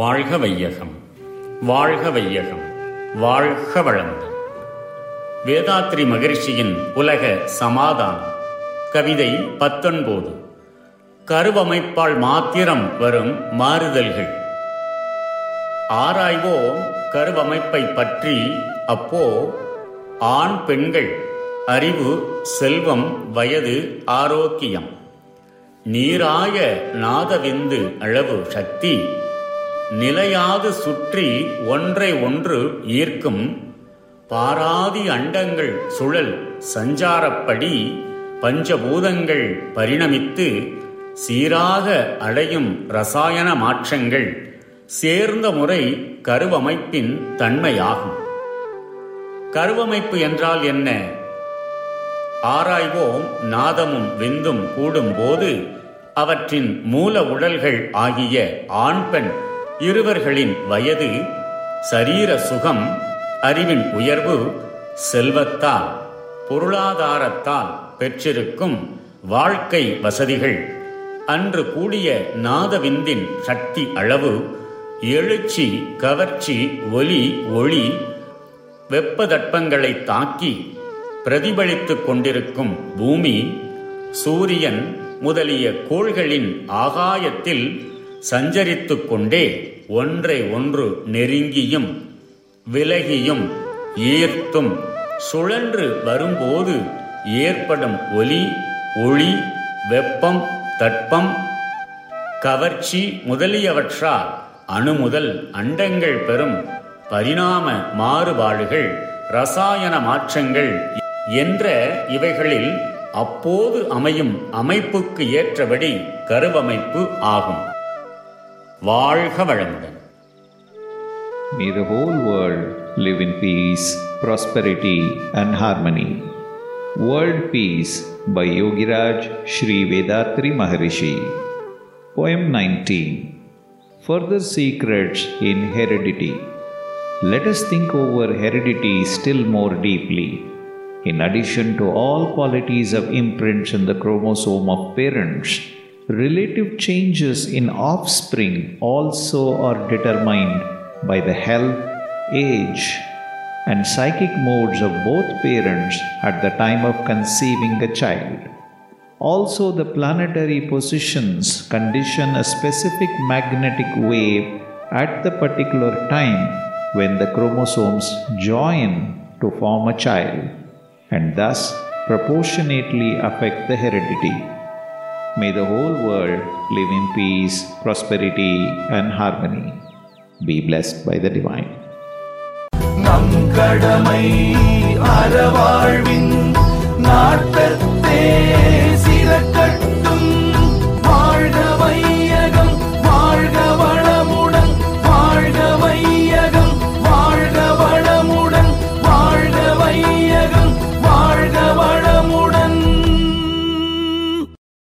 வாழ்க வையகம் வாழ்க வையகம் வாழ்க வளமுடன். வேதாத்ரி மகிழ்ச்சியின் உலக சமாதானம் கவிதை பத்தொன்பது. கருவமைப்பால் மாத்திரம் வரும் மாறுதல்கள். ஆராய்வோம் கருவமைப்பை பற்றி அப்போ ஆண் பெண்கள் அறிவு செல்வம் வயது ஆரோக்கியம். நீராய நாதவிந்து அளவு சக்தி நிலையாது சுற்றி ஒன்றை ஒன்று ஈர்க்கும் பாராதி அண்டங்கள் சுழல் சஞ்சாரப்படி பஞ்சபூதங்கள் பரிணமித்து சீராக அடையும் ரசாயன மாற்றங்கள் சேர்ந்த முறை கருவமைப்பின் தன்மையாகும். கருவமைப்பு என்றால் என்ன? ஆராய்வோம் நாதமும் விந்தும் கூடும்போது அவற்றின் மூல உடல்கள் ஆகிய ஆண் பெண் இருவர்களின் வயது சரீர சுகம் அறிவின் உயர்வு செல்வத்தால் பொருளாதாரத்தால் பெற்றிருக்கும் வாழ்க்கை வசதிகள். அன்று கூடிய நாதவிந்தின் சக்தி அளவு எழுச்சி கவர்ச்சி ஒலி ஒளி வெப்பதட்பங்களை தாக்கி பிரதிபலித்துக் கொண்டிருக்கும் பூமி சூரியன் முதலிய கோள்களின் ஆகாயத்தில் சஞ்சரித்துக் கொண்டே ஒன்றை ஒன்று நெருங்கியும் விலகியும் ஈர்த்தும் சுழன்று வரும்போது ஏற்படும் ஒலி ஒளி வெப்பம் தட்பம் கவர்ச்சி முதலியவற்றால் அணு முதல் அண்டங்கள் பெறும் பரிணாம மாறுபாடுகள் ரசாயன மாற்றங்கள் என்ற இவைகளில் அப்போது அமையும் அமைப்புக்கு ஏற்றபடி கருவமைப்பு ஆகும். வாழ்க வளமுடன் May the whole world live in peace, prosperity, and harmony. World Peace by Yogiraj Sri Vedatri Maharishi. Poem 19 Further Secrets in Heredity. Let us think over heredity still more deeply. In addition to all qualities of imprints in the chromosome of parents, relative changes in offspring also are determined by the health, age, and psychic modes of both parents at the time of conceiving a child. Also, the planetary positions condition a specific magnetic wave at the particular time when the chromosomes join to form a child and thus proportionately affect the heredity. May the whole world live in peace, prosperity, and harmony. Be blessed by the Divine.